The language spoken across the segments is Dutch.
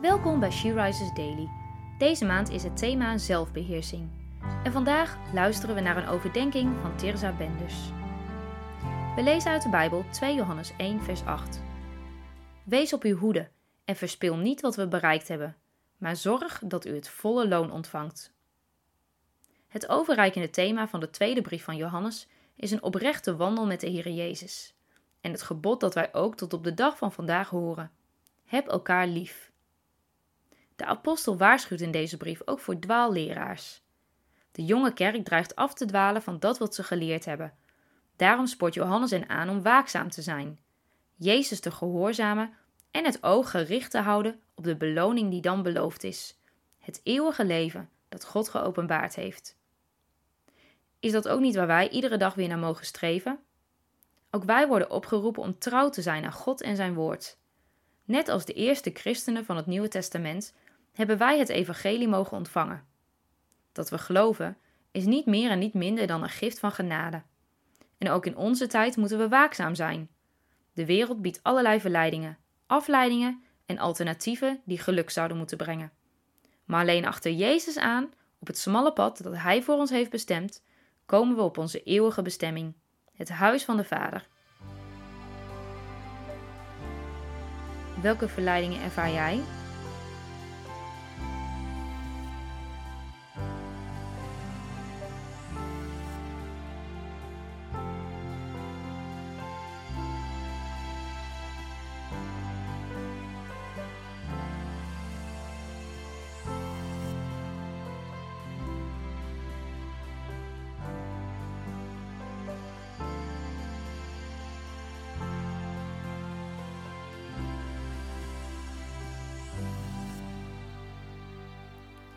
Welkom bij She Rises Daily. Deze maand is het thema zelfbeheersing. En vandaag luisteren we naar een overdenking van Tirza Benders. We lezen uit de Bijbel 2 Johannes 1 vers 8. Wees op uw hoede en verspil niet wat we bereikt hebben, maar zorg dat u het volle loon ontvangt. Het overreikende thema van de tweede brief van Johannes is een oprechte wandel met de Heer Jezus. En het gebod dat wij ook tot op de dag van vandaag horen. Heb elkaar lief. De apostel waarschuwt in deze brief ook voor dwaalleraars. De jonge kerk dreigt af te dwalen van dat wat ze geleerd hebben. Daarom spoort Johannes hen aan om waakzaam te zijn, Jezus te gehoorzamen en het oog gericht te houden op de beloning die dan beloofd is: het eeuwige leven dat God geopenbaard heeft. Is dat ook niet waar wij iedere dag weer naar mogen streven? Ook wij worden opgeroepen om trouw te zijn aan God en zijn woord. Net als de eerste christenen van het Nieuwe Testament hebben wij het evangelie mogen ontvangen. Dat we geloven is niet meer en niet minder dan een gift van genade. En ook in onze tijd moeten we waakzaam zijn. De wereld biedt allerlei verleidingen, afleidingen en alternatieven die geluk zouden moeten brengen. Maar alleen achter Jezus aan, op het smalle pad dat Hij voor ons heeft bestemd, komen we op onze eeuwige bestemming, het huis van de Vader. Welke verleidingen ervaar jij?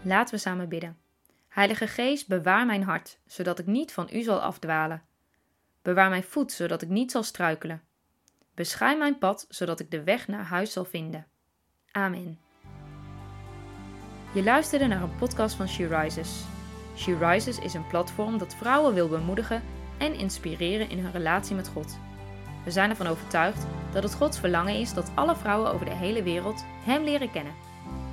Laten we samen bidden. Heilige Geest, bewaar mijn hart, zodat ik niet van u zal afdwalen. Bewaar mijn voet, zodat ik niet zal struikelen. Beschuim mijn pad, zodat ik de weg naar huis zal vinden. Amen. Je luisterde naar een podcast van She Rises. She Rises is een platform dat vrouwen wil bemoedigen en inspireren in hun relatie met God. We zijn ervan overtuigd dat het Gods verlangen is dat alle vrouwen over de hele wereld Hem leren kennen.